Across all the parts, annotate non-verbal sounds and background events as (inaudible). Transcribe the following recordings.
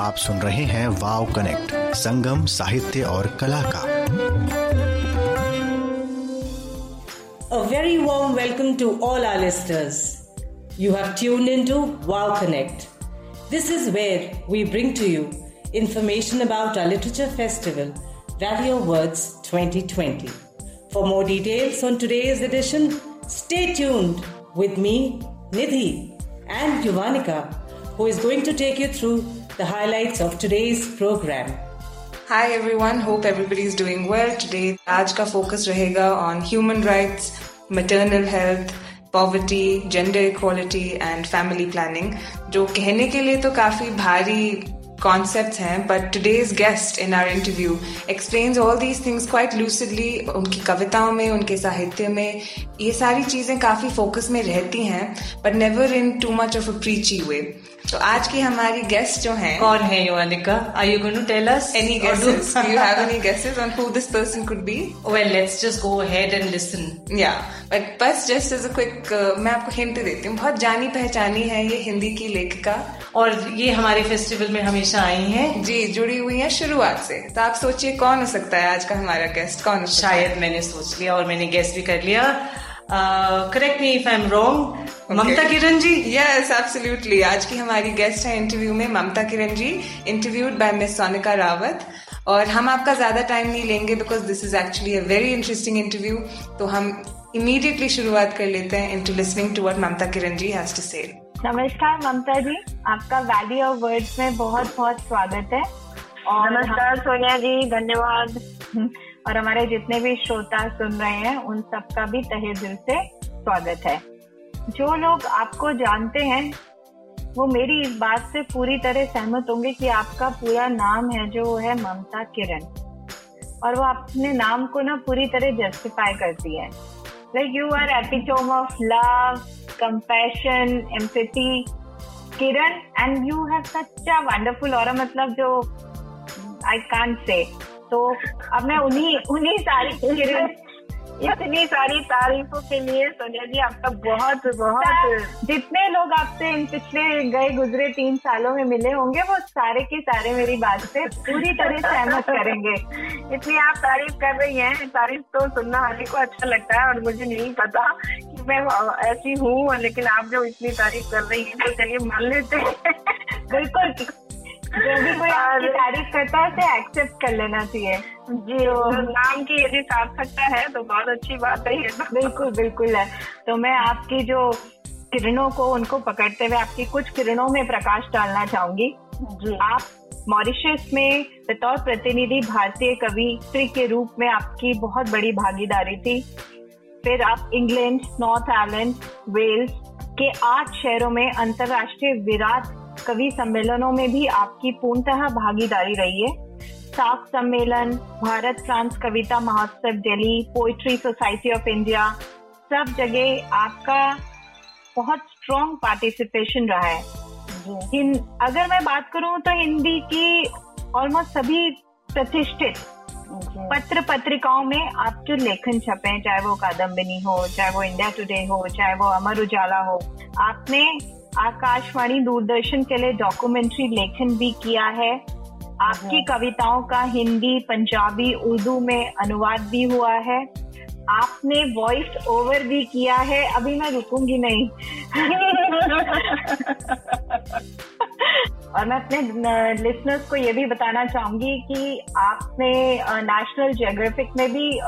आप सुन रहे हैं वाव कनेक्ट, संगम, साहित्य और कला का। Very warm welcome to all our listeners you have tune in to VoW Connect this is where we bring to you information about our literature festival Valley of Words 2020 for more details on today's edition stay tuned with me Nidhi and Yuvanika who is going to take you through the highlights of today's program. Hi everyone, hope everybody is doing well today. आज का focus रहेगा on human rights, maternal health, poverty, gender equality and family planning. जो कहने के लिए तो काफी भारी concepts हैं but today's guest in our interview explains all these things quite lucidly उनकी कविताओं में उनके साहित्य में ये सारी चीजें काफी फोकस में रहती हैं but never in too much of a preachy way तो आज की हमारी गेस्ट जो हैं कौन है Yonika are you going to tell us any guesses do you have any guesses on who this person could be well let's just go ahead and listen या but बस जस्ट एज अ क्विक मैं आपको hint देती हूँ। बहुत जानी पहचानी है ये हिंदी की लेखिका। और ये हमारे फेस्टिवल में हमेशा आई हैं। जी जुड़ी हुई हैं शुरुआत से। तो आप सोचिए कौन हो सकता है आज का हमारा गेस्ट कौन शायद मैंने सोच लिया और मैंने गेस्ट भी कर लिया। Correct me if I am wrong Mamta Kiran ji? Yes absolutely आज की हमारी गेस्ट है इंटरव्यू में Mamta Kiran ji interviewed by miss Sonika Rawat और हम आपका ज़्यादा टाइम नहीं लेंगे because this is actually a very interesting interview तो हम इमीडिएटली शुरुआत कर लेते हैं into listening to what Mamta Kiran ji has to say नमस्कार ममता जी आपका वैली ऑफ़ वर्ड्स में बहुत बहुत स्वागत है। और नमस्कार सोनिया जी धन्यवाद। (laughs) और हमारे जितने भी श्रोता सुन रहे हैं, उन सबका भी तहे दिल से स्वागत है। जो लोग आपको जानते हैं, वो मेरी इस बात से पूरी तरह सहमत होंगे कि आपका पूरा नाम है, जो है ममता किरण। और वो अपने नाम को ना पूरी तरह जस्टिफाई करती है। Like you are epitome of love compassion empathy Kiran and you have such a wonderful और मतलब जो आई कांट से तो अब मैं उन्हीं उन्हीं सारी इतनी सारी तारीफों के लिए सोनिया जी आपका बहुत बहुत जितने लोग आपसे इन पिछले गए गुजरे तीन सालों में मिले होंगे वो सारे के सारे मेरी बात से पूरी तरह सहमत करेंगे। इतनी आप तारीफ़ कर रही हैं तारीफ़ तो सुनना वाले को अच्छा लगता है और मुझे नहीं पता कि मैं ऐसी हूँ लेकिन आप जो इतनी तारीफ़ कर रही हैं तो चलिए मान लेते हैं। बिल्कुल। जो भी कोई आपकी तारीफ़ करता है उसे एक्सेप्ट कर लेना चाहिए। जी तो नाम की यदि सार्थकता है तो बहुत अच्छी बात है। बिल्कुल बिल्कुल है। तो मैं आपकी जो किरणों को उनको पकड़ते हुए आपकी कुछ किरणों में प्रकाश डालना चाहूँगी। जी। आप मॉरिशस में बतौर प्रतिनिधि भारतीय कवि के रूप में आपकी बहुत बड़ी भागीदारी थी। फिर आप इंग्लैंड नॉर्थ आयरलैंड वेल्स के आठ शहरों में अंतरराष्ट्रीय विराट कवि सम्मेलनों में भी आपकी पूर्णतः भागीदारी रही है। साफ़ सम्मेलन भारत फ्रांस कविता महोत्सव Delhi Poetry Society of India सब जगह आपका बहुत स्ट्रॉन्ग पार्टिसिपेशन रहा है। इन, अगर मैं बात करूँ तो हिंदी की ऑलमोस्ट सभी प्रतिष्ठित पत्र पत्रिकाओं में आपके लेखन छपे चाहे वो कादम्बिनी हो चाहे वो इंडिया टुडे हो चाहे वो अमर उजाला हो। आपने आकाशवाणी दूरदर्शन के लिए डॉक्यूमेंट्री लेखन भी किया है। आपकी कविताओं का हिंदी पंजाबी उर्दू में अनुवाद भी हुआ है। आपने वॉइस ओवर भी किया है। अभी मैं रुकूँगी नहीं। (laughs) (laughs) (laughs) और मैं अपने लिसनर्स को ये भी बताना चाहूँगी कि आपने नेशनल जियोग्राफिक में भी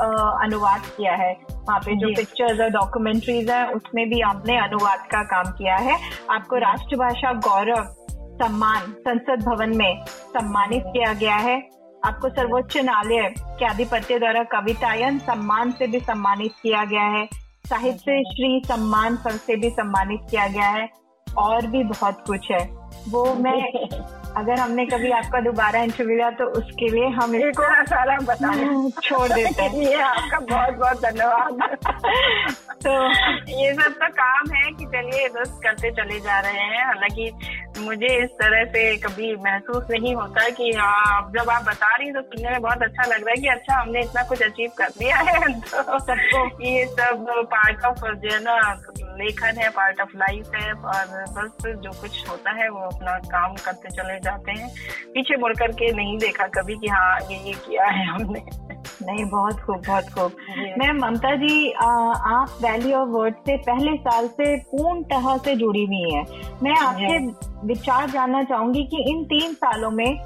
अनुवाद किया है। वहाँ पे जो पिक्चर्स और डॉक्यूमेंट्रीज है उसमें भी आपने अनुवाद का काम किया है। आपको राष्ट्रभाषा गौरव सम्मान संसद भवन में सम्मानित किया गया है। आपको सर्वोच्च न्यायालय के आधिपत्य द्वारा कवितायन सम्मान से भी सम्मानित किया गया है। साहित्य श्री सम्मान से भी सम्मानित किया गया है। और भी बहुत कुछ है। वो मैं अगर हमने कभी आपका दोबारा इंटरव्यू लिया तो उसके लिए हम इसको सारा बता (laughs) छोड़ देते हैं। ये आपका बहुत बहुत धन्यवाद। तो ये सब तो काम है कि चलिए बस करते चले जा रहे हैं। हालाँकि मुझे इस तरह से कभी महसूस नहीं होता कि हाँ जब आप बता रही तो सुनने में बहुत अच्छा लग रहा है कि अच्छा हमने इतना कुछ अचीव कर दिया है। (laughs) तो सबको। ये सब पार्ट ऑफ़ जो है ना लेखन है पार्ट ऑफ़ लाइफ है और बस जो कुछ होता है वो अपना काम करते चले जाते हैं। पीछे मुड़ करके नहीं देखा कभी कि हाँ ये ये किया है हमने। नहीं बहुत खूब बहुत खूब। मैम ममता जी आ, आप वैली ऑफ़ वर्ड से पहले साल से पूर्ण तरह से जुड़ी हुई हैं। मैं आपके विचार जानना चाहूँगी कि इन तीन सालों में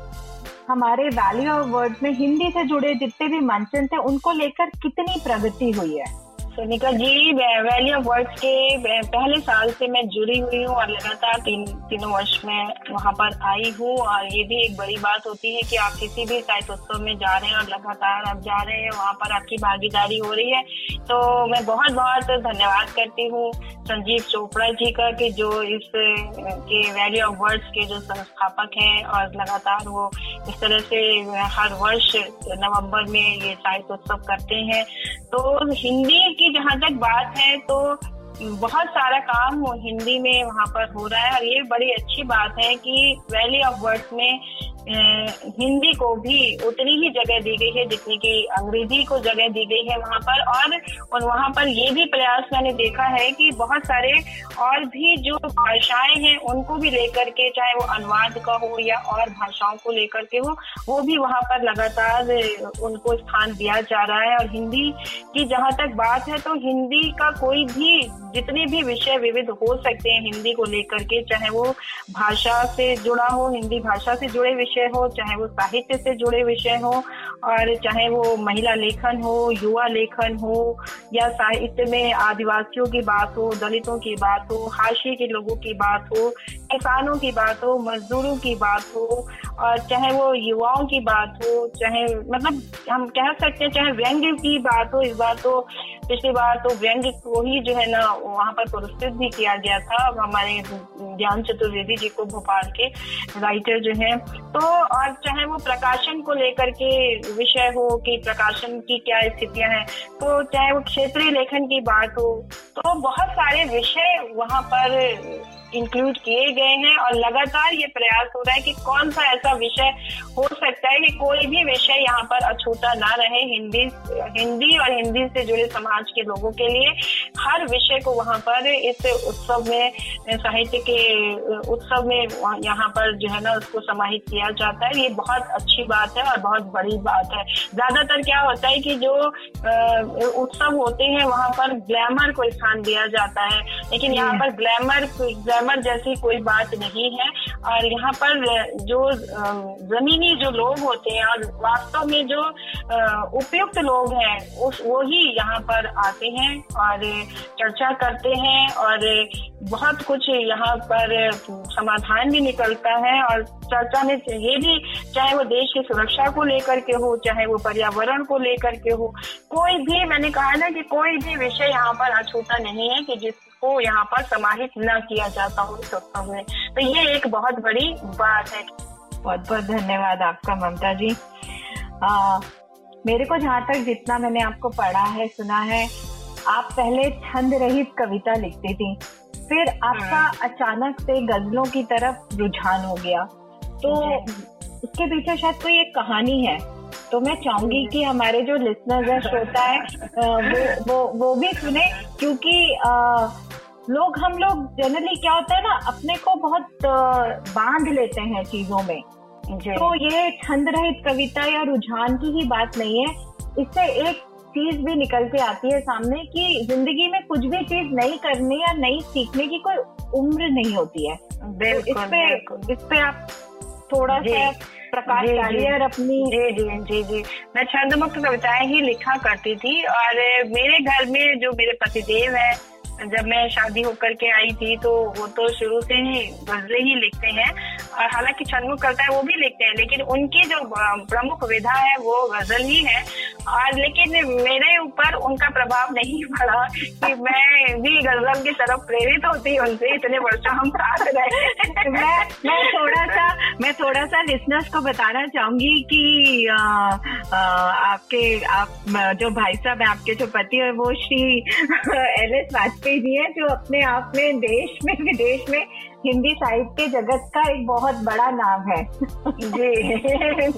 हमारे वैल्यू ऑफ़ वर्ड में हिंदी से जुड़े जितने भी मंचन थे उनको लेकर कितनी प्रगति हुई है? Sonika ji Valley of Words के पहले साल से मैं जुड़ी हुई हूँ और लगातार तीन, तीनों वर्ष में वहाँ पर आई हूँ और ये भी एक बड़ी बात होती है कि आप किसी भी साहित्य उत्सव में जा रहे हैं और लगातार आप जा रहे हैं, वहाँ पर आपकी भागीदारी हो रही है। तो मैं बहुत बहुत धन्यवाद करती हूँ संजीव चोपड़ा जी का कि जो इस, के वैली ऑफ़ वर्ड्स के जो संस्थापक हैं और लगातार वो इस तरह से हर वर्ष नवंबर में ये साहित्य उत्सव करते हैं। तो हिंदी की जहाँ तक बात है तो बहुत सारा काम वो हिंदी में वहाँ पर हो रहा है और ये बड़ी अच्छी बात है कि वैली ऑफ़ वर्ड्स में हिंदी को भी उतनी ही जगह दी गई है जितनी की अंग्रेज़ी को जगह दी गई है वहाँ पर। और, और वहाँ पर ये भी प्रयास मैंने देखा है कि बहुत सारे और भी जो भाषाएँ हैं उनको भी लेकर के चाहे वो अनुवाद का हो या और भाषाओं को लेकर के हो वो भी वहाँ पर लगातार उनको स्थान दिया जा रहा है। और हिंदी की जहाँ तक बात है तो हिंदी का कोई भी जितने भी विषय विविध हो सकते हैं हिंदी को लेकर के, चाहे वो भाषा से जुड़ा हो, हिंदी भाषा से जुड़े विषय हो, चाहे वो साहित्य से जुड़े विषय हो, और चाहे वो महिला लेखन हो, युवा लेखन हो, या साहित्य में आदिवासियों की बात हो, दलितों की बात हो, हाशिए के लोगों की बात हो किसानों की बात हो, मजदूरों की बात हो, और चाहे वो युवाओं की बात हो, चाहे मतलब हम कह सकते हैं, चाहे व्यंग्य की बात हो, इस बार तो पिछली बार तो व्यंग्य को ही जो है ना, वहाँ पर पुरस्कृत भी किया गया था। हमारे ज्ञान चतुर्वेदी जी को भोपाल के राइटर जो है। तो और चाहे वो प्रकाशन को लेकर के विषय हो कि प्रकाशन की क्या स्थितियाँ हैं तो चाहे वो क्षेत्रीय लेखन की बात हो तो बहुत सारे विषय वहाँ पर इंक्लूड किए गए हैं और लगातार ये प्रयास हो रहा है कि कौन सा ऐसा विषय हो सकता है कि कोई भी विषय यहाँ पर अछूता ना रहे हिंदी हिंदी और हिंदी से जुड़े समाज के लोगों के लिए। हर विषय को वहाँ पर इस उत्सव में साहित्य के उत्सव में यहाँ पर जो है ना उसको समाहित किया जाता है। ये बहुत अच्छी बात है और बहुत बड़ी बात है। ज़्यादातर क्या होता है कि जो उत्सव होते हैं वहाँ पर ग्लैमर को स्थान दिया जाता है। लेकिन यहाँ पर ग्लैमर ग्लैमर जैसी कोई बात नहीं है। और यहाँ पर जो जमीनी जो लोग होते हैं और वास्तव में जो उपयुक्त लोग हैं, उस, वो ही यहाँ पर आते हैं और चर्चा करते हैं और बहुत कुछ यहाँ पर समाधान भी निकलता है। और चर्चा में ये भी, चाहे वो देश की सुरक्षा को लेकर के हो, चाहे वो पर्यावरण को लेकर के हो, कोई भी, मैंने कहा ना कि कोई भी विषय यहाँ पर अछूता नहीं है कि जिसको यहाँ पर समाहित न किया जाता हो इस उत्सव में। तो ये एक बहुत बड़ी बात है। बहुत बहुत धन्यवाद आपका ममता जी। आ, मेरे को जहाँ तक जितना मैंने आपको पढ़ा है सुना है आप पहले छंद रहित कविता लिखती थी फिर आपका हाँ। अचानक से गजलों की तरफ़ रुझान हो गया। तो उसके पीछे शायद कोई एक कहानी है। तो मैं चाहूँगी कि हमारे जो लिसनर्स है श्रोता है (laughs) वो वो वो भी सुने क्योंकि लोग हम लोग जनरली क्या होता है ना अपने को बहुत बाँध लेते हैं चीज़ों में। तो ये छंद रहित कविता या रुझान की ही बात नहीं है। इससे एक चीज़ भी निकल के आती है सामने कि ज़िंदगी में कुछ भी चीज़ नहीं करने या नई सीखने की कोई उम्र नहीं होती है। तो इस पे इस पे आप थोड़ा सा प्रकाश डालिए और अपनी जी जी जी जी। मैं छंद मुक्त कविताएँ ही लिखा करती थी और मेरे घर में जो मेरे पतिदेव है जब मैं शादी होकर के आई थी तो वो तो शुरू से ही गजले ही लिखते हैं। और हालाँकि छनमुख करता है वो भी लिखते हैं लेकिन उनकी जो प्रमुख विधा है वो गज़ल ही है। और लेकिन मेरे ऊपर उनका प्रभाव नहीं (laughs) पड़ा कि मैं भी गज़ल की तरफ़ प्रेरित होती उनसे इतने वर्षों हम साथ रहे। मैं मैं थोड़ा सा मैं थोड़ा सा लिसनर्स को बताना चाहूँगी कि आ, आ, आपके आप जो भाई साहब आपके जो पति है वो श्री (laughs) एल एस वाजपेयी जी हैं जो अपने आप में देश में, विदेश में हिंदी साहित्य जगत का एक बहुत बड़ा नाम है। जी।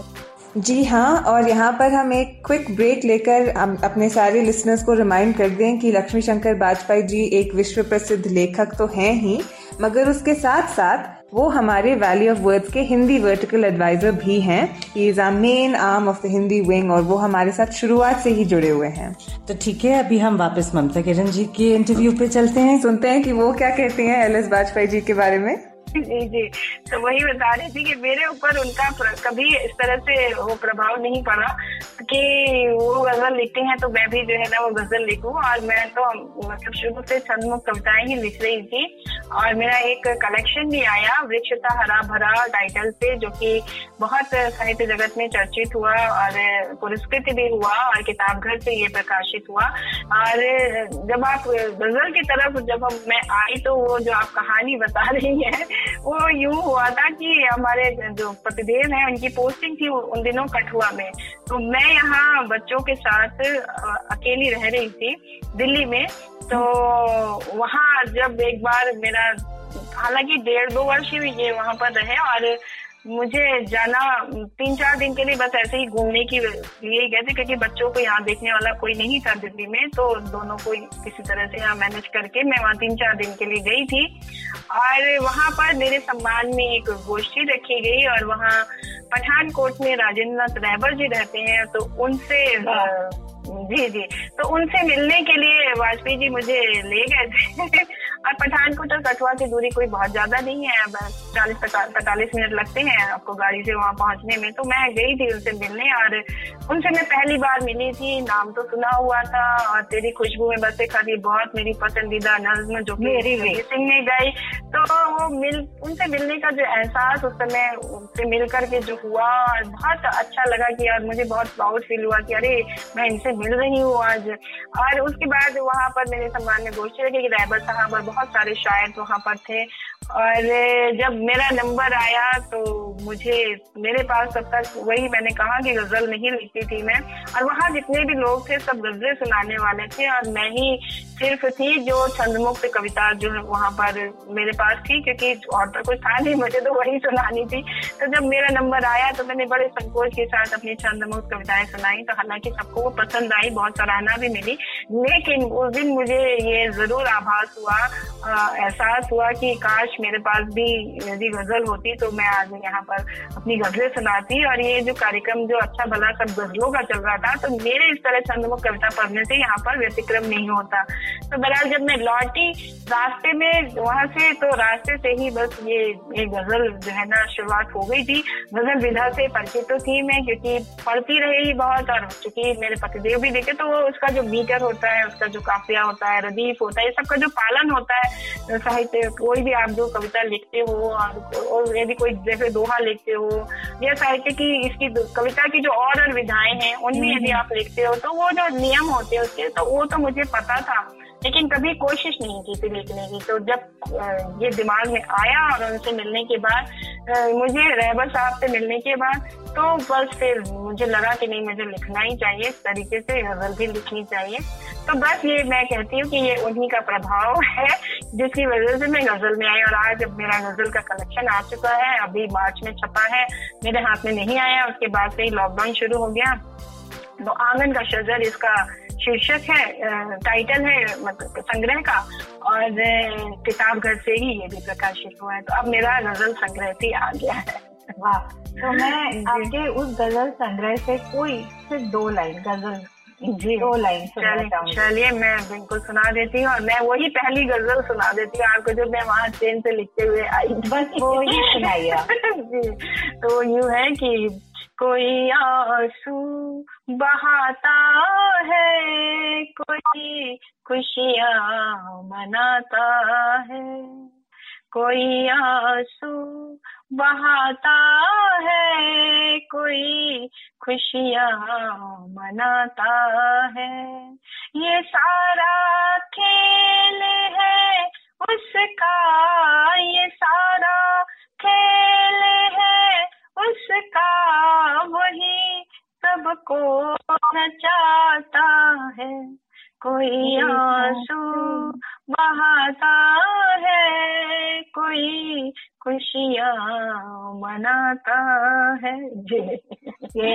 जी हाँ और यहाँ पर हम एक क्विक ब्रेक लेकर अपने सारे लिसनर्स को रिमाइंड कर दें कि लक्ष्मी शंकर वाजपेयी जी एक विश्व प्रसिद्ध लेखक तो हैं ही, मगर उसके साथ साथ वो हमारे वैली ऑफ़ वर्ड्स के हिंदी वर्टिकल एडवाइजर भी हैं। ये is our main arm of the Hindi wing और वो हमारे साथ शुरुआत से ही जुड़े हुए हैं। तो ठीक है अभी हम वापस ममता किरण जी के इंटरव्यू पे चलते हैं। सुनते हैं कि वो क्या कहते हैं एल एस वाजपेयी जी के बारे में। जी जी। तो वही बता रही थी कि मेरे ऊपर उनका कभी इस तरह से वो प्रभाव नहीं पड़ा कि वो गज़ल लिखते हैं तो मैं भी जो है ना वो गज़ल लिखूं। और मैं तो मतलब शुरू से छंदमुख कविताएँ ही लिख रही थी। और मेरा एक कलेक्शन भी आया, वृक्षता हरा भरा टाइटल से जो कि बहुत साहित्य जगत में चर्चित हुआ और पुरस्कृत भी हुआ और किताब घर से ये प्रकाशित हुआ। और जब आप गज़ल की तरफ़ जब हम मैं आई तो वो जो आप कहानी बता रही है वो यूँ हुआ था कि हमारे जो पतिदेव हैं, उनकी पोस्टिंग थी उन दिनों कठुआ में। तो मैं यहाँ बच्चों के साथ अकेली रह रही थी दिल्ली में। तो वहाँ जब एक बार मेरा, हालाँकि डेढ़ दो वर्ष ही ये वहाँ पर रहे और मुझे जाना तीन चार दिन के लिए बस ऐसे ही घूमने की लिए गए थे क्योंकि बच्चों को यहाँ देखने वाला कोई नहीं था दिल्ली में तो दोनों को किसी तरह से यहाँ मैनेज करके मैं वहाँ तीन चार दिन के लिए गई थी। और वहाँ पर मेरे सम्मान में एक गोष्ठी रखी गई और वहाँ पठानकोट में राजेंद्र नाथ रहबर जी रहते हैं तो उनसे जी जी तो उनसे मिलने के लिए वाजपेयी जी मुझे ले गए थे। और पठानकोट और कठुआ की दूरी कोई बहुत ज़्यादा नहीं है। चालीस पैतालीस मिनट लगते हैं आपको गाड़ी से वहाँ पहुँचने में। तो मैं गई थी उनसे मिलने और उनसे मैं पहली बार मिली थी। नाम तो सुना हुआ था और तेरी खुशबू में बसे खाली बहुत मेरी पसंदीदा नज्म जो मेरी सिंह ने गई। तो वो मिल उनसे मिलने का जो एहसास उस समय उनसे मिल करके जो हुआ और बहुत अच्छा लगा कि यार मुझे बहुत प्राउड फील हुआ कि अरे मैं इनसे मिल रही हूँ आज। और उसके बाद वहाँ पर मेरे सम्मान में गोष्ठी रखी कि रहबर साहब और बहुत सारे शायर वहाँ पर थे। और जब मेरा नंबर आया तो मुझे, मेरे पास तब तक वही मैंने कहा कि गज़ल नहीं लिखती थी मैं। और वहाँ जितने भी लोग थे, सब गजलें सुनाने वाले थे और मैं ही सिर्फ़ थी जो छंदमुक्त कविता जो है वहाँ पर मेरे पास थी, क्योंकि और तो कुछ था नहीं, मुझे तो वही सुनानी थी। तो जब मेरा नंबर आया तो मैंने बड़े संकोच के साथ अपनी छंदमुक्त कविताएँ सुनाई तो हालाँकि सबको वो पसंद आई, बहुत सराहना भी मिली। लेकिन उस दिन मुझे ये ज़रूर आभास हुआ एहसास हुआ कि काश मेरे पास भी यदि गज़ल होती तो मैं आज यहाँ पर अपनी गजलें सुनाती। और ये जो कार्यक्रम, जो अच्छा भला सब गजलों का चल रहा था तो मेरे इस तरह छंदमुख कविता पढ़ने से यहाँ पर व्यतिक्रम नहीं होता। तो बहरहाल जब मैं लौटी, रास्ते में, वहाँ से तो रास्ते से ही बस ये ये गज़ल जो है ना शुरुआत हो गई थी। गज़ल विधा से परिचित तो थी मैं, क्योंकि पढ़ती रही बहुत और चूँकि मेरे पतिदेव भी देखे तो वो उसका जो मीटर होता है, उसका जो काफिया होता है, रदीफ होता है, ये सबका जो पालन होता है, साहित्य, कोई भी आप जो कविता लिखते हो और यदि कोई जैसे दोहा लिखते हो। या साहित्य की इसकी कविता की जो और और विधाएँ हैं उनमें यदि आप लिखते हो तो वो जो नियम होते हैं उसके तो वो तो मुझे पता था। लेकिन कभी कोशिश नहीं की थी लिखने की। तो जब ये दिमाग में आया और उनसे मिलने के बाद मुझे रहबर साहब से मिलने के बाद तो बस फिर मुझे लगा कि नहीं, मुझे लिखना ही चाहिए, इस तरीके से गज़ल भी लिखनी चाहिए। तो बस ये मैं कहती हूँ कि ये उन्हीं का प्रभाव (laughs) है, जिसकी वजह से मैं गज़ल में आई और आज अब मेरा गज़ल का कलेक्शन आ चुका है। अभी मार्च में छपा है, मेरे हाथ में नहीं आया, उसके बाद से ही लॉकडाउन शुरू हो गया। तो आँगन का शजर इसका शीर्षक है टाइटल है मतलब संग्रह का। और किताब घर से ही ये भी प्रकाशित हुआ है। तो अब मेरा गज़ल संग्रह भी आ गया है। वाह। तो मैं (laughs) आपके उस गज़ल संग्रह से कोई सिर्फ़ दो लाइन गज़ल। जी। दो लाइन चलिए मैं बिल्कुल सुना देती हूँ और मैं वही पहली गज़ल सुना देती हूँ आपको जो मैं वहाँ ट्रेन से लिखते हुए आई बस वो ही सुनाइए (laughs) जी। तो यूँ है कि कोई आँसू बहाता है, कोई खुशियाँ मनाता है। कोई आँसू बहाता है, कोई खुशियाँ मनाता है। ये सारा खेल है उसका, ये सारा खेल है उसका वही सबको नचाता है। कोई आँसू बहाता है कोई खुशियाँ मनाता है। ये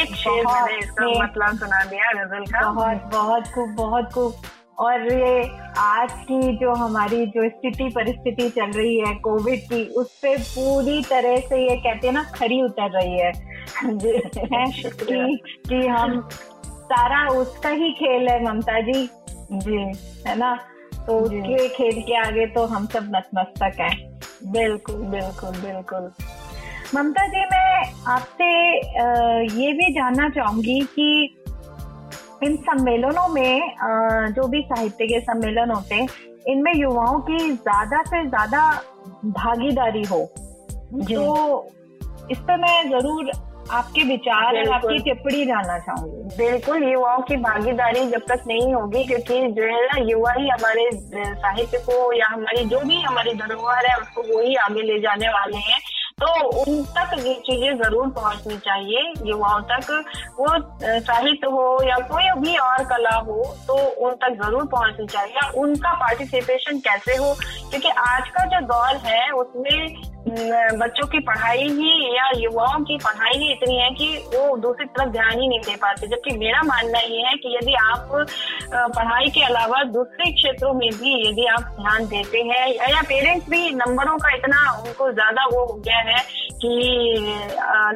एक शेर मैंने इसका मतलब सुना दिया गज़ल का। बहुत बहुत खूब बहुत खूब। और ये आज की जो हमारी जो स्थिति परिस्थिति चल रही है कोविड की उस पर पूरी तरह से ये कहते हैं ना खरी उतर रही है। (laughs) कि, कि हम सारा उसका ही खेल है ममता जी। जी है ना? तो उसके खेल के आगे तो हम सब नतमस्तक हैं। बिल्कुल बिल्कुल बिल्कुल। ममता जी मैं आपसे ये भी जानना चाहूँगी कि इन सम्मेलनों में जो भी साहित्य के सम्मेलन होते हैं इनमें युवाओं की ज़्यादा से ज़्यादा भागीदारी हो। तो इस पर मैं ज़रूर आपके विचार और आपकी टिप्पणी जानना चाहूँगी। बिल्कुल युवाओं की भागीदारी जब तक नहीं होगी क्योंकि जो है ना युवा ही हमारे साहित्य को या हमारी जो भी हमारी धरोहर है उसको वो ही आगे ले जाने वाले हैं। तो उन तक ये चीज़ें ज़रूर पहुंचनी चाहिए, युवाओं तक। वो साहित्य हो या कोई भी और कला हो तो उन तक ज़रूर पहुंचनी चाहिए। उनका पार्टिसिपेशन कैसे हो? क्योंकि आज का जो दौर है, उसमें बच्चों की पढ़ाई ही या युवाओं की पढ़ाई ही इतनी है कि वो दूसरी तरफ़ ध्यान ही नहीं दे पाते। जबकि मेरा मानना ये है कि यदि आप पढ़ाई के अलावा दूसरे क्षेत्रों में भी यदि आप ध्यान देते हैं, या पेरेंट्स भी नंबरों का इतना उनको ज़्यादा वो हो गया है कि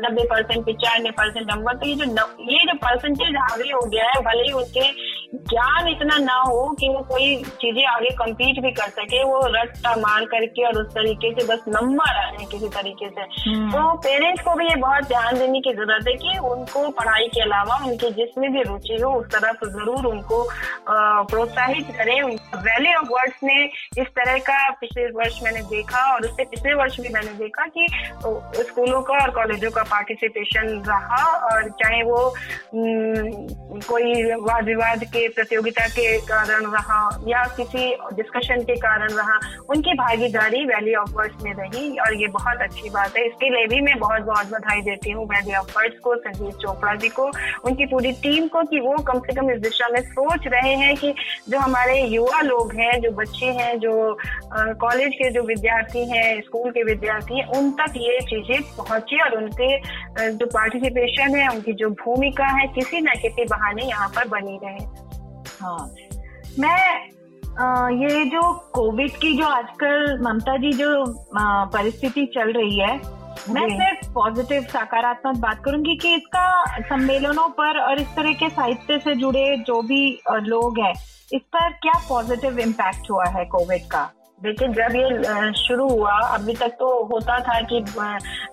नब्बे परसेंट पिचानवे परसेंट नंबर तो ये जो ये जो परसेंटेज आगे हो गया है, भले ही उनके ज्ञान इतना ना हो कि वो कोई चीज़ें आगे कम्पीट भी कर सके वो रट्टा मार करके और उस तरीके से बस नंबर आए किसी तरीके से हम्म। तो पेरेंट्स को भी ये बहुत ध्यान देने की ज़रूरत है कि उनको पढ़ाई के अलावा उनकी जिसमें भी रुचि हो उस तरफ़ ज़रूर उनको प्रोत्साहित करें वैली ऑफ़ वर्ड्स ने इस तरह का पिछले वर्ष मैंने देखा और उससे पिछले वर्ष भी मैंने देखा कि स्कूलों का और कॉलेजों का पार्टिसिपेशन रहा और चाहे वो कोई वाद विवाद के प्रतियोगिता के कारण रहा या किसी डिस्कशन के कारण रहा, उनकी भागीदारी वैली ऑफ़ वर्ड्स में रही और ये बहुत अच्छी बात है। इसके लिए भी मैं बहुत बहुत बधाई देती हूँ वैली ऑफ़ वर्ड्स को संजीव चोपड़ा जी को, उनकी पूरी टीम को कि वो कम से कम इस दिशा में सोच रहे हैं कि जो हमारे युवा लोग हैं, जो बच्चे हैं, जो कॉलेज के जो विद्यार्थी हैं स्कूल के विद्यार्थी हैं, उन तक ये चीज़ें पहुँची और उनके जो पार्टिसिपेशन है, उनकी जो भूमिका है, किसी न किसी बहाने यहाँ पर बनी रहे। हाँ। मैं आ, ये जो कोविड की जो आजकल ममता जी जो परिस्थिति चल रही है मैं सिर्फ़ पॉजिटिव सकारात्मक बात करूँगी कि इसका सम्मेलनों पर और इस तरह के साहित्य से जुड़े जो भी लोग हैं इस पर क्या पॉजिटिव इम्पैक्ट हुआ है कोविड का? देखिए जब ये शुरू हुआ, अभी तक तो होता था कि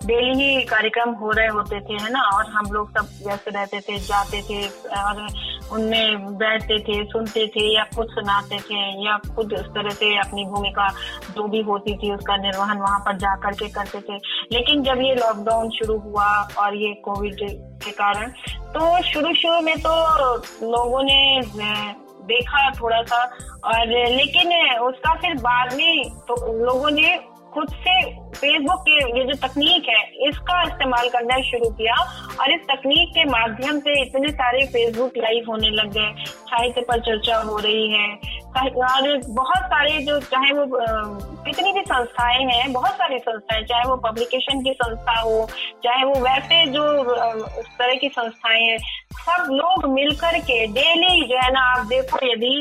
डेली ही कार्यक्रम हो रहे होते थे, है ना? और हम लोग सब व्यस्त रहते थे, जाते थे, और उनमें बैठते थे, सुनते थे, या खुद सुनाते थे, या खुद उस तरह से अपनी भूमिका जो भी होती थी, उसका निर्वहन वहाँ पर जा करके करते थे। लेकिन जब ये लॉकडाउन शुरू हुआ, और ये कोविड के कारण तो शुरू शुरू में तो लोगों ने देखा थोड़ा सा। और लेकिन उसका फिर बाद में तो लोगों ने खुद से फेसबुक के ये जो तकनीक है, इसका इस्तेमाल करना शुरू किया। और इस तकनीक के माध्यम से इतने सारे फेसबुक लाइव होने लग गए। साहित्य पर चर्चा हो रही है और बहुत सारे जो चाहे वो कितनी भी संस्थाएँ हैं, बहुत सारी संस्थाएँ, चाहे वो पब्लिकेशन की संस्था हो, चाहे वो वैसे जो उस तरह की संस्थाएँ हैं सब लोग मिलकर के डेली जो है ना, आप देखो यदि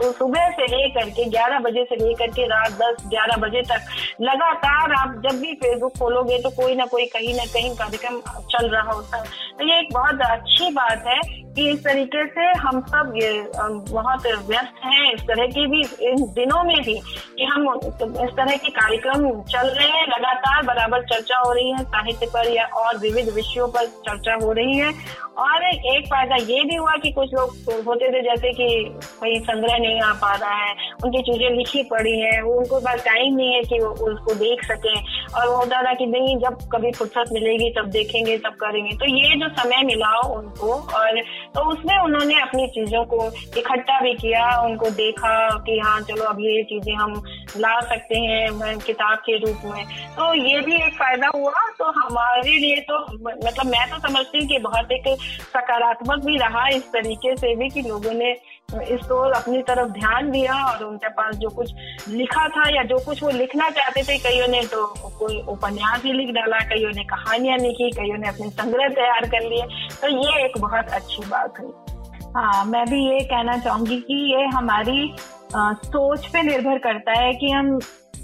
तो सुबह से लेकर के 11 बजे से लेकर के रात 10 11 बजे तक लगातार आप जब भी फेसबुक खोलोगे तो कोई ना कोई, कहीं ना कहीं कार्यक्रम चल रहा होता है। तो ये एक बहुत अच्छी बात है कि इस तरीके से हम सब ये बहुत व्यस्त हैं इस तरह की भी, इन दिनों में भी कि हम इस तरह के कार्यक्रम चल रहे हैं, लगातार बराबर चर्चा हो रही है, साहित्य पर या और विविध विषयों पर चर्चा हो रही है। और एक फ़ायदा ये भी हुआ कि कुछ लोग होते थे जैसे कि कोई संग्रह नहीं आ पा रहा है, उनकी चीज़ें लिखी पड़ी है, वो उनको पास टाइम नहीं है कि वो उसको देख सके। और वो होता था कि नहीं, जब कभी फुर्सत मिलेगी तब देखेंगे, तब करेंगे। तो ये जो समय मिला उनको, और तो उसमें उन्होंने अपनी चीज़ों को इकट्ठा भी किया, उनको देखा कि हाँ चलो अब ये चीज़ें हम ला सकते हैं किताब के रूप में। तो ये भी एक फ़ायदा हुआ। तो हमारे लिए तो मतलब मैं तो समझती हूँ कि बहुत एक सकारात्मक भी रहा इस तरीके से भी कि लोगों ने इसको अपनी तरफ़ ध्यान दिया और उनके पास जो कुछ लिखा था या जो कुछ वो लिखना चाहते थे कईयों ने तो कोई उपन्यास ही लिख डाला कईयों ने कहानियाँ लिखी कईयों ने अपने संग्रह तैयार कर लिए। तो ये एक बहुत अच्छी बात हुई। हाँ मैं भी ये कहना चाहूँगी कि ये हमारी आ, सोच पे निर्भर करता है कि हम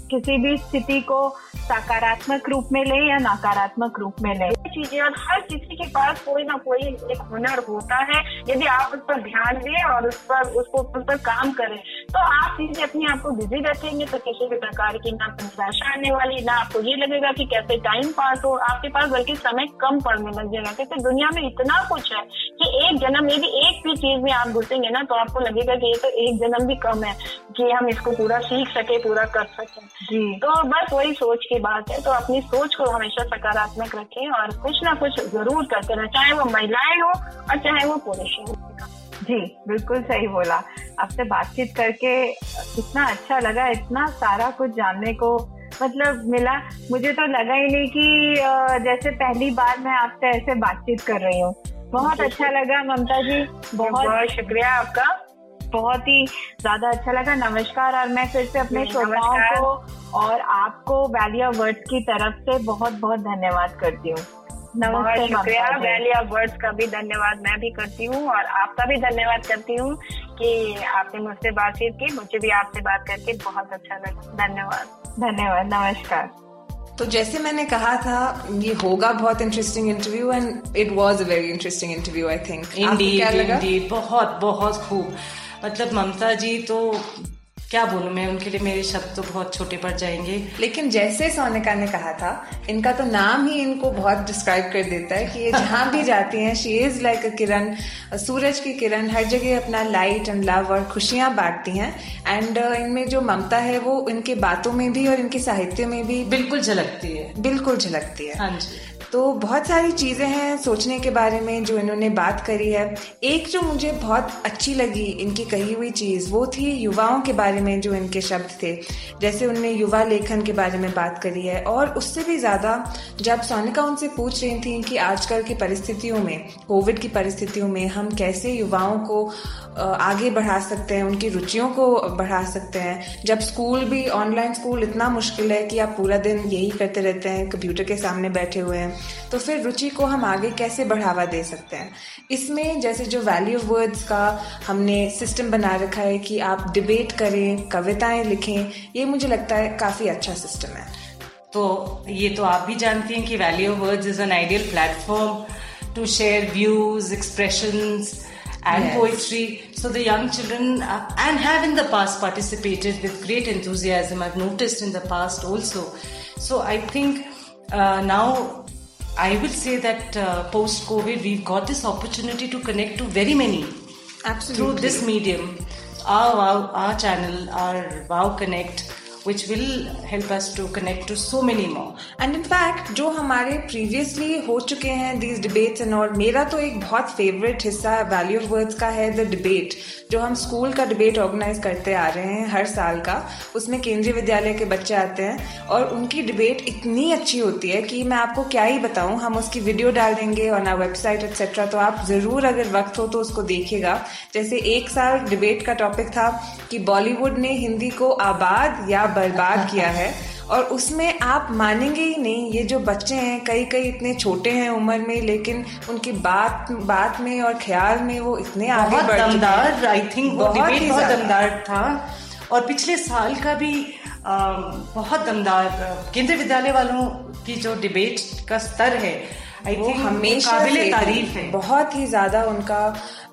किसी भी स्थिति को सकारात्मक रूप में ले या नकारात्मक रूप में ले। चीज़ें और हर किसी के पास कोई ना कोई एक हुनर होता है। यदि आप उस पर ध्यान दें और उस पर, उसको उस पर काम करें तो आप चीज़ें अपने आप को बिज़ी रखेंगे तो किसी भी प्रकार की ना निराशा आने वाली, ना आपको ये लगेगा कि कैसे टाइम पास हो। आपके पास बल्कि समय कम पड़ने लग जाएगा, क्योंकि दुनिया में इतना कुछ है कि एक जन्म यदि एक भी चीज़ में आप घुसेंगे ना तो आपको लगेगा कि ये तो एक जन्म भी कम है, कि हम इसको पूरा सीख सके, पूरा कर सके। तो बस वही सोच की बात है तो अपनी सोच को हमेशा सकारात्मक रखें और कुछ ना कुछ ज़रूर करते रहे चाहे वो महिलाएँ हो और चाहे वो पुरुष हो। जी बिल्कुल सही बोला। आपसे बातचीत करके कितना अच्छा लगा इतना सारा कुछ जानने को मतलब मिला। मुझे तो लगा ही नहीं कि जैसे पहली बार मैं आपसे ऐसे बातचीत कर रही हूँ। बहुत अच्छा लगा ममता जी बहुत बहुत शुक्रिया आपका। बहुत ही ज़्यादा अच्छा लगा। नमस्कार और मैं फिर से अपने श्रोताओं को और आपको वैली ऑफ़ वर्ड्स की तरफ़ से बहुत बहुत धन्यवाद करती हूँ। नमस्ते शुक्रिया। वैली ऑफ़ वर्ड्स का भी धन्यवाद मैं भी करती हूँ और आपका भी धन्यवाद करती हूँ कि आपने मुझसे बातचीत की। मुझे भी आपसे बात करके बहुत अच्छा लगा धन्यवाद। धन्यवाद नमस्कार। तो जैसे मैंने कहा था ये होगा बहुत interesting interview and it was a very interesting interview I think indeed बहुत बहुत खूब। मतलब ममता जी तो क्या बोलूँ मैं उनके लिए मेरे शब्द तो बहुत छोटे पड़ जाएँगे। लेकिन जैसे सोनिका ने कहा था इनका तो नाम ही इनको बहुत डिस्क्राइब कर देता है कि ये (laughs) जहाँ भी जाती हैं she is like a kiran सूरज की किरण हर जगह अपना लाइट एंड लव और खुशियाँ बांटती हैं। एंड uh, इनमें जो ममता है वो इनके बातों में भी और इनके साहित्य में भी बिल्कुल झलकती है। बिल्कुल झलकती है। हाँ जी। तो बहुत सारी चीज़ें हैं सोचने के बारे में जो इन्होंने बात करी है। एक जो मुझे बहुत अच्छी लगी इनकी कही हुई चीज़, वो थी युवाओं के बारे में जो इनके शब्द थे। जैसे उनने युवा लेखन के बारे में बात करी है और उससे भी ज़्यादा जब सोनिका उनसे पूछ रही थी कि आजकल की परिस्थितियों में, कोविड की परिस्थितियों में हम कैसे युवाओं को आगे बढ़ा सकते हैं, उनकी रुचियों को बढ़ा सकते हैं। जब स्कूल भी, ऑनलाइन स्कूल इतना मुश्किल है कि आप पूरा दिन यही करते रहते हैं, कंप्यूटर के सामने बैठे हुए हैं तो फिर रुचि को हम आगे कैसे बढ़ावा दे सकते हैं? इसमें जैसे जो वैल्यू वर्ड्स का हमने सिस्टम बना रखा है कि आप डिबेट करें, कविताएँ लिखें, ये मुझे लगता है काफ़ी अच्छा सिस्टम है। तो ये तो आप भी जानती हैं कि Valley Words is an ideal platform to share views expressions and yes. poetry. So the young children uh, and have in the past participated with great enthusiasm. I've noticed in the past also. So I think uh, now I will say that uh, post COVID we've got this opportunity to connect to very many Absolutely. through this medium. Our, our, our channel, our Wow Connect which will help us to connect to so many more. And in fact, जो हमारे previously हो चुके हैं these debates and all, मेरा तो एक बहुत favorite हिस्सा value of words का है the debate, जो हम स्कूल का डिबेट ऑर्गेनाइज करते आ रहे हैं हर साल का, उसमें केंद्रीय विद्यालय के बच्चे आते हैं और उनकी डिबेट इतनी अच्छी होती है कि मैं आपको क्या ही बताऊँ, हम उसकी वीडियो डाल देंगे और ना वेबसाइट एक्सेट्रा तो आप ज़रूर अगर वक्त हो तो उसको देखिएगा। जैसे एक साल डिबेट का टॉपिक था कि बॉलीवुड ने हिंदी को आबाद या बर्बाद किया है। और उसमें आप मानेंगे ही नहीं ये जो बच्चे हैं कई कई इतने छोटे हैं उम्र में लेकिन उनकी बात बात में और ख्याल में वो इतने आगे बढ़ दमदार आई थिंक बहुत बहुत दमदार था। और पिछले साल का भी आ, बहुत दमदार केंद्रीय विद्यालय वालों की जो डिबेट का स्तर है आई थिंक हमेशा तारीफ़ है। बहुत ही ज़्यादा उनका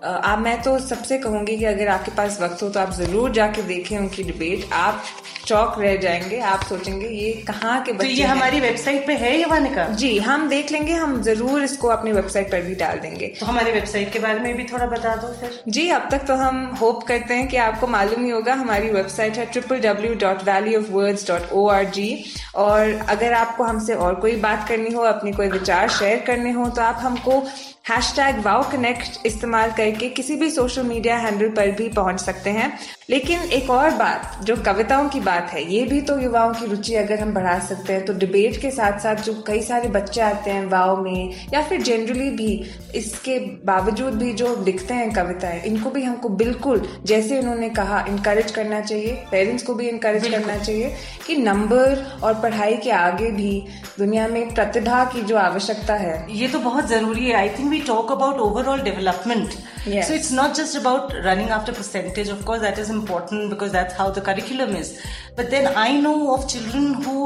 आप मैं तो सबसे कहूँगी कि अगर आपके पास वक्त हो तो आप ज़रूर जाके देखें उनकी डिबेट आप चौक रह जाएँगे आप सोचेंगे ये कहाँ के बच्चे तो ये हमारी वेबसाइट पे है यवानिका जी हम देख लेंगे हम ज़रूर इसको अपनी वेबसाइट पर भी डाल देंगे। तो हमारी वेबसाइट के बारे में भी थोड़ा बता दो फिर। जी अब तक तो हम होप करते हैं कि आपको मालूम ही होगा हमारी वेबसाइट है triple W dot Valley of Words dot O R G और अगर आपको हमसे और कोई बात करनी हो अपनी कोई विचार शेयर करने हो तो आप हमको हैश टैग वाओ कनेक्ट इस्तेमाल करके किसी भी सोशल मीडिया हैंडल पर भी पहुँच सकते हैं। लेकिन एक और बात जो कविताओं की बात है ये भी तो युवाओं की रुचि अगर हम बढ़ा सकते हैं तो डिबेट के साथ साथ जो कई सारे बच्चे आते हैं वाओ में या फिर जनरली भी इसके बावजूद भी जो लिखते हैं कविताएँ इनको भी हमको बिल्कुल जैसे उन्होंने कहा इनकरेज करना चाहिए। पेरेंट्स को भी इनकरेज करना चाहिए कि नंबर और पढ़ाई के आगे भी दुनिया में प्रतिभा की जो आवश्यकता है। ये तो बहुत ज़रूरी है। I think we talk about overall development. Yes. So it's not just about running after percentage. Of course, that is important because that's how the curriculum is. But then I know of children who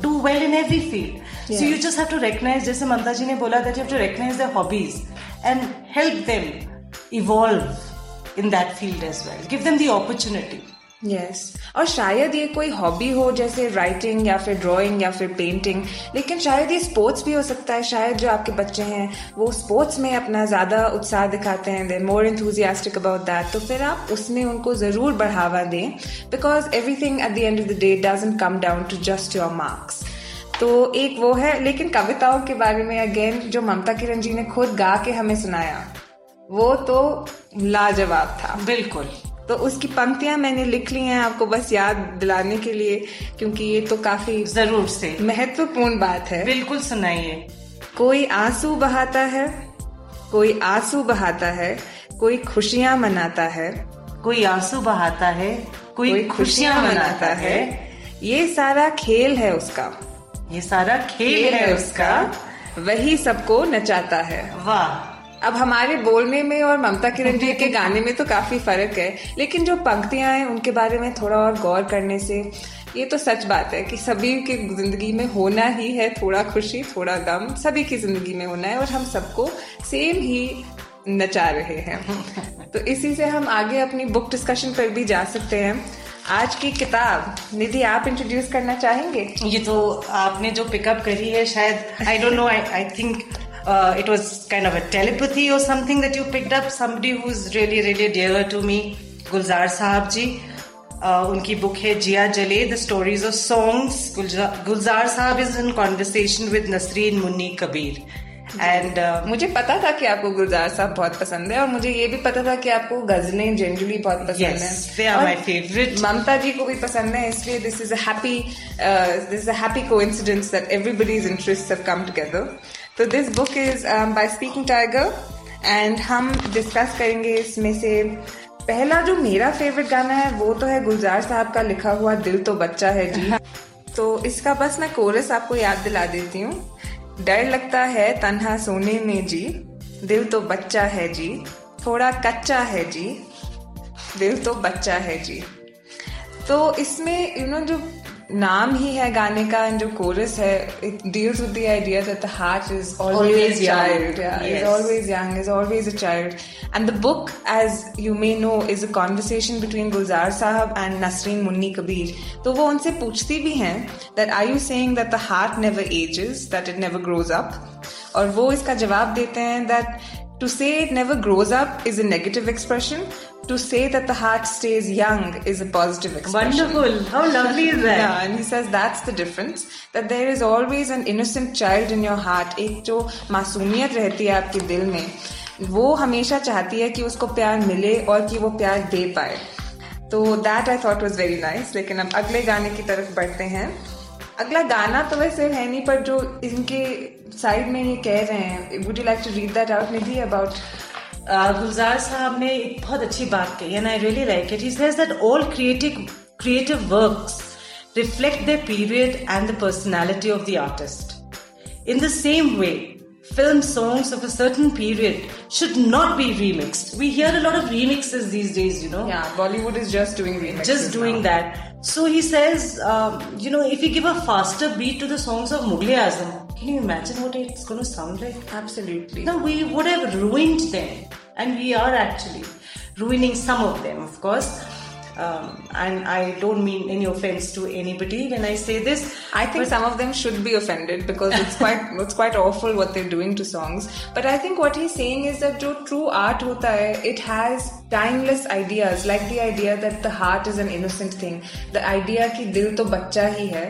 do well in every field. So you just have to recognize, just ji ne bola, that you have to recognize their hobbies and help them evolve in that field as well. Give them the opportunity. Yes. और शायद ये कोई hobby हो, जैसे writing या फिर drawing या फिर पेंटिंग लेकिन शायद ये स्पोर्ट्स भी हो सकता है। शायद जो आपके बच्चे हैं, वो स्पोर्ट्स में अपना ज़्यादा उत्साह दिखाते हैं they more enthusiastic about that तो फिर आप उसमें उनको ज़रूर बढ़ावा दें because everything at the end of the day doesn't come down to just your marks तो एक वो है, लेकिन कविताओं के बारे में अगेन जो ममता किरण जी ने खुद गा के हमें सुनाया, वो तो लाजवाब था। बिल्कुल। तो उसकी पंक्तियाँ मैंने लिख ली हैं आपको बस याद दिलाने के लिए क्योंकि ये तो काफ़ी ज़रूर से। महत्वपूर्ण बात है। बिल्कुल सुनाइए। कोई आँसू बहाता है कोई आँसू बहाता है कोई खुशियाँ मनाता है कोई आँसू बहाता है कोई, कोई खुशियाँ मनाता है। ये सारा खेल है उसका। ये सारा खेल, खेल है उसका। वही सबको नचाता है। वाह। अब हमारे बोलने में और ममता किरण जी के गाने में तो काफ़ी फ़र्क है, लेकिन जो पंक्तियाँ हैं, उनके बारे में थोड़ा और गौर करने से ये तो सच बात है कि सभी की ज़िंदगी में होना ही है थोड़ा खुशी, थोड़ा गम, सभी की ज़िंदगी में होना है और हम सबको सेम ही नचा रहे हैं। तो इसी से हम आगे अपनी बुक डिस्कशन पर भी जा सकते हैं। आज की किताब, निधि, आप इंट्रोड्यूस करना चाहेंगे? ये तो आपने जो पिकअप करी है, शायद I don't know I think uh, it was kind of a telepathy or something that you picked up. Somebody who's really, really dear to me, Gulzar Sahab ji. Uh, उनकी बुक है Jiya Jale the stories of songs Gulzar Sahab is in conversation with Nasreen Munni Kabir and uh, मुझे पता था कि आपको गुलजार साहब बहुत पसंद है और मुझे ये भी पता था कि आपको गजलें जनरली बहुत पसंद yes, है माय फेवरेट ममता जी को भी पसंद है इसलिए this is a happy this is a happy coincidence that everybody's interest have come together तो this book is by Speaking Tiger and हम डिस्कस करेंगे इसमें से पहला जो मेरा फेवरेट गाना है वो तो है गुलजार साहब का लिखा हुआ दिल तो बच्चा है जी। (laughs) तो इसका बस मैं कोरस आपको याद दिला देती हूँ। डर लगता है तन्हा सोने में जी दिल तो बच्चा है जी थोड़ा कच्चा है जी दिल तो बच्चा है जी। तो इसमें यू नो जो नाम ही है गाने का एंड जो कोरस है it deals with the idea that the heart is always child is always young is always a child and the book as you may know is a conversation between Gulzar Sahab and Nasreen Munni Kabir तो वो उनसे पूछती भी हैं that are you saying that the heart never ages that it never grows up और वो इसका जवाब देते हैं that to say it never grows up is a negative expression to say that the heart stays young is a positive expression. Wonderful. How lovely is that? Yeah, and he says that's the difference. That there is always an innocent child in your heart. एक जो मासूमियत रहती है आपके दिल में वो हमेशा चाहती है कि उसको प्यार मिले और कि वो प्यार दे पाए तो that I thought was very nice लेकिन अब अगले गाने की तरफ़ बढ़ते हैं अगला गाना तो वैसे है नहीं पर जो इनके साइड में ये कह रहे हैं would you like to read that out Nidhi about Gulzar साहब ने एक बहुत अच्छी बात कही and I really like it he says that all creative creative works reflect their period and the personality of the artist. In the same way, film songs of a certain period should not be remixed. We hear a lot of remixes these days, you know. Yeah, Bollywood is just doing remixes. Just doing now. that. So he says, um, you know, if you give a faster beat to the songs of Mughal Azam, can you imagine what it's going to sound like? Absolutely. No, we would have ruined them. and we are actually ruining some of them, of course Um, and I don't mean any offense to anybody when I say this. I think some of them should be offended because it's quite (laughs) it's quite awful what they're doing to songs. But I think what he's saying is that जो true art hota hai, it has timeless ideas like the idea that the heart is an innocent thing, the idea कि दिल तो बच्चा ही है.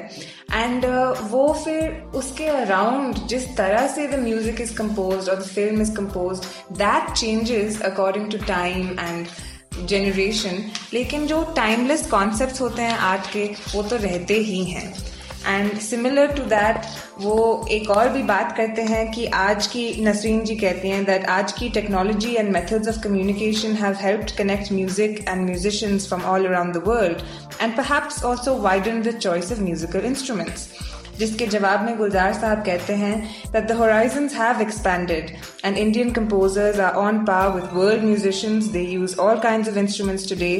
And uh, वो फिर उसके around जिस तरह से द म्यूजिक इज कंपोज और the film is compose that changes according to time and Generation लेकिन जो टाइमलेस कॉन्सेप्ट होते हैं आर्ट के, वो तो रहते ही हैं। एंड सिमिलर टू दैट वो एक और भी बात करते हैं कि आज की नसरीन जी कहती हैं दैट आज की technology and methods of communication have helped connect music and musicians from all around the world and perhaps also widen the choice of musical instruments जिसके जवाब में गुलजार साहब कहते हैं that the horizons have expanded and Indian composers are on par with world musicians they use all kind of instruments today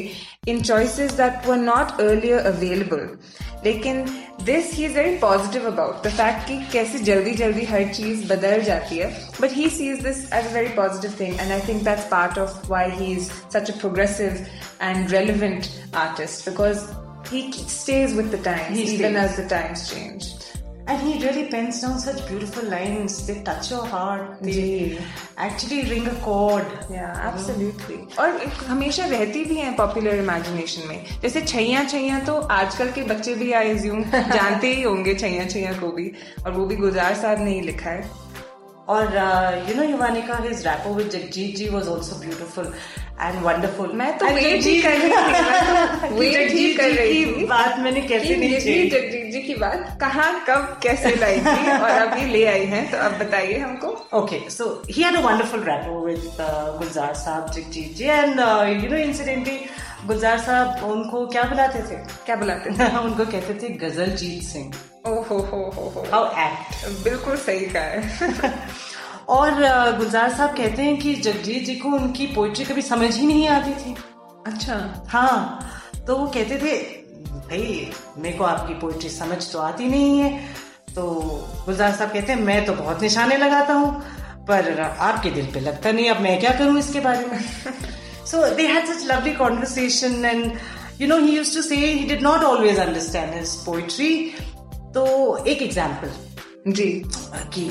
in choices that were not earlier available लेकिन this he is very positive about the fact कि कैसे जल्दी जल्दी हर चीज़ बदल जाती है but he sees this as a very positive thing and I think that's part of why he is such a progressive and relevant artist because he stays with the times He even stays. as the times change. And he really pens down such beautiful lines. They touch your heart. They actually ring a chord. Yeah, absolutely. और एक हमेशा रहती भी हैं popular imagination में जैसे छैया छैया तो आजकल के बच्चे भी आई एज्यूम जानते ही होंगे छैया छैया को भी और वो भी गुजार साहब ने ही लिखा है और यू नो युवानी का his rapport with Jagjit ji was also beautiful and wonderful मैं तो वेट तो (laughs) ही कर रही थी वेट ही कर रही थी बात मैंने कैसे नहीं की? जगजीत जी की बात कहाँ कब कैसे लाई थी (laughs) और अभी ले आई है तो अब बताइए हमको। Okay so he had a wonderful rapport with Gulzar Sahab Jagjit ji and you know incidentally Gulzar Sahab उनको क्या बुलाते थे? क्या बुलाते थे? (laughs) उनको कहते थे गज़ल जीत सिंह। ओ हो हो हाउ एक्ट बिल्कुल सही कहा है। (laughs) और गुलजार साहब कहते हैं कि जगजीत जी को उनकी पोइट्री कभी समझ ही नहीं आती थी। अच्छा। हाँ तो वो कहते थे भाई मेरे को आपकी पोइट्री समझ तो आती नहीं है। तो गुलजार साहब कहते हैं मैं तो बहुत निशाने लगाता हूँ पर आपके दिल पे लगता नहीं अब मैं क्या करूँ इसके बारे में? So they had such lovely conversation and you know he use to say he did not always understand his poetry तो एक एग्ज़ाम्पल जी। कि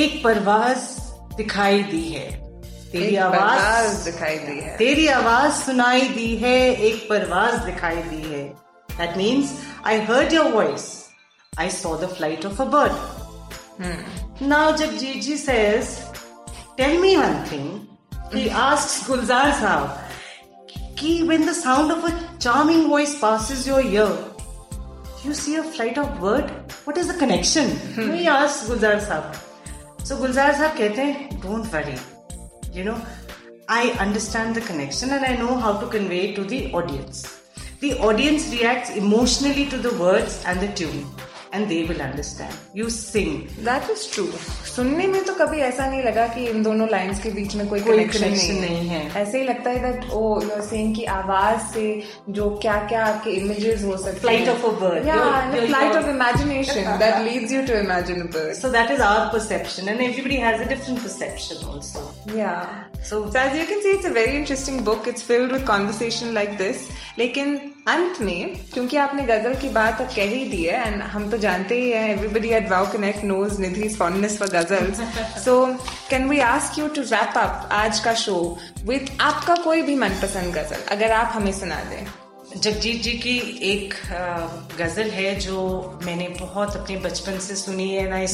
एक परवाज दिखाई दी है। तेरी आवाज़ दिखाई दी है। तेरी आवाज़ सुनाई दी है एक परवाज दिखाई दी है। That means I heard your voice I saw the flight of a bird now जब जी says tell me one thing he asks Gulzar Sahab कि when the sound of a charming voice passes your ear you see a flight of bird what is the connection? Hmm. We ask gulzar sahab so gulzar sahab kehte don't worry. You know i understand the connection and i know how to convey it to the audience. The audience reacts emotionally to the words and the tune. And they will understand you sing that is true सुनने में तो कभी ऐसा नहीं लगा कि इन दोनों lines के बीच में कोई कनेक्शन नहीं, नहीं है। ऐसे ही लगता है that O you are saying कि आवाज़ से जो क्या क्या आपके इमेजेस हो सकते Flight of a bird. या You're- you're- flight of imagination that leads you to imagine a bird so that is our perception and everybody has a different perception also Yeah. So- so as you can see, it's a very interesting book. It's filled with conversation like this. लेकिन अंत में क्योंकि आपने गज़ल की बात अब कह ही दी है एंड हम तो जानते ही हैं everybody at VoW Connect knows Nidhi fondness for ghazals so can we ask you to wrap up आज का शो विथ आपका कोई भी मनपसंद गज़ल अगर आप हमें सुना दें? जगजीत जी की एक गज़ल है जो मैंने बहुत अपने बचपन से सुनी है and I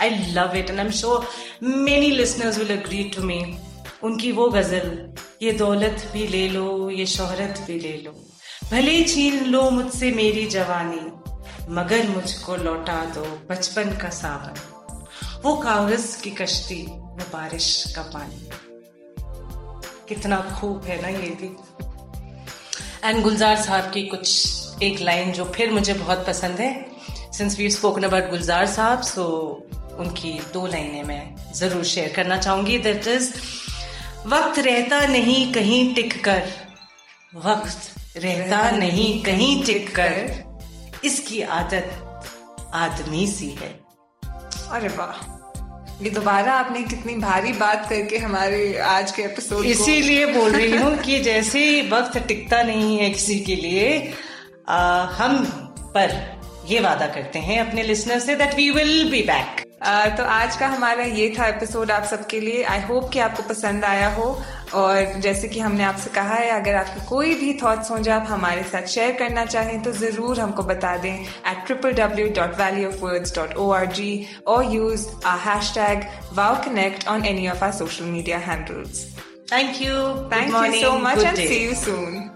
I love it and I am sure many listeners will agree to me उनकी वो गज़ल ये दौलत भी ले लो ये शोहरत भी ले लो। भले छीन लो मुझसे मेरी जवानी, मगर मुझको लौटा दो बचपन का सावन। वो कागज़ की कश्ती, वो बारिश का पानी। कितना खूब है ना ये भी। एंड गुलजार साहब की कुछ एक लाइन जो फिर मुझे बहुत पसंद है। Since we spoken about Gulzar Sahab so उनकी दो लाइनें मैं ज़रूर शेयर करना चाहूँगी। दैट इज़ वक्त रहता नहीं कहीं टिक कर, वक्त रहता नहीं कहीं टिक कर इसकी आदत आदमी सी है। अरे वाह। ये दोबारा आपने कितनी भारी बात करके हमारे आज के एपिसोड इसीलिए बोल रही हूँ कि जैसे वक्त टिकता नहीं है किसी के लिए आ, हम पर ये वादा करते हैं अपने लिसनर से that we will be back तो आज का हमारा ये था एपिसोड आप सबके लिए. आई होप कि आपको पसंद आया हो. और जैसे कि हमने आपसे कहा है अगर आपके कोई भी थॉट्स हों जो आप हमारे साथ शेयर करना चाहें तो ज़रूर हमको बता दें at triple W dot Valley of Words dot O R G और use a hashtag VoW Connect on any of our social media handles thank you thank you so much and see you soon